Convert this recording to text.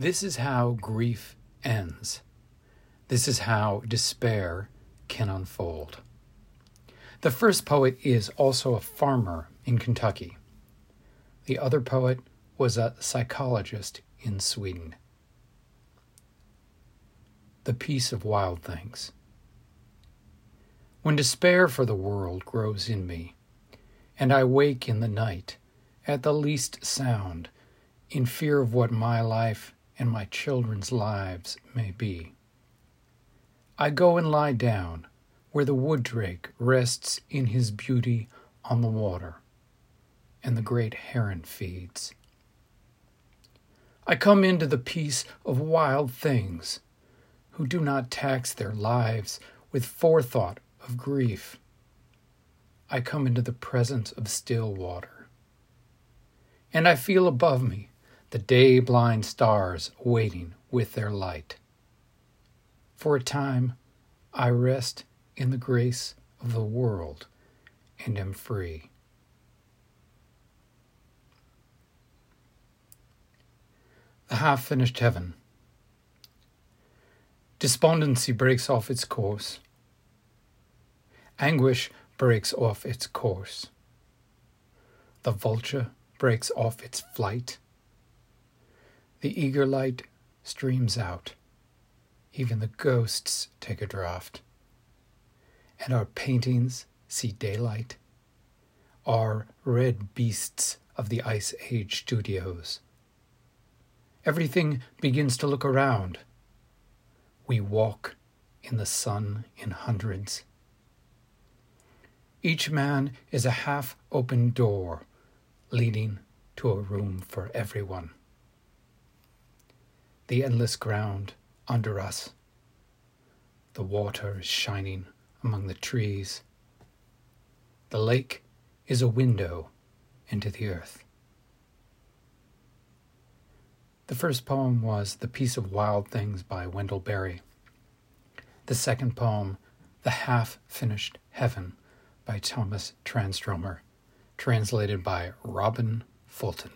This is how grief ends. This is how despair can unfold. The first poet is also a farmer in Kentucky. The other poet was a psychologist in Sweden. The Peace of Wild Things. When despair for the world grows in me, and I wake in the night at the least sound, in fear of what my life and my children's lives may be. I go and lie down where the wood drake rests in his beauty on the water, and the great heron feeds. I come into the peace of wild things who do not tax their lives with forethought of grief. I come into the presence of still water. And I feel above me the day blind stars waiting with their light. For a time, I rest in the grace of the world and am free. The half finished heaven. Despondency breaks off its course. Anguish breaks off its course. The vulture breaks off its flight. The eager light streams out. Even the ghosts take a draught. And our paintings see daylight. Our red beasts of the Ice Age studios. Everything begins to look around. We walk in the sun in hundreds. Each man is a half open door leading to a room for everyone. The endless ground under us. The water is shining among the trees. The lake is a window into the earth. The first poem was The Peace of Wild Things by Wendell Berry. The second poem, The Half Finished Heaven by Tomas Tranströmer, translated by Robin Fulton.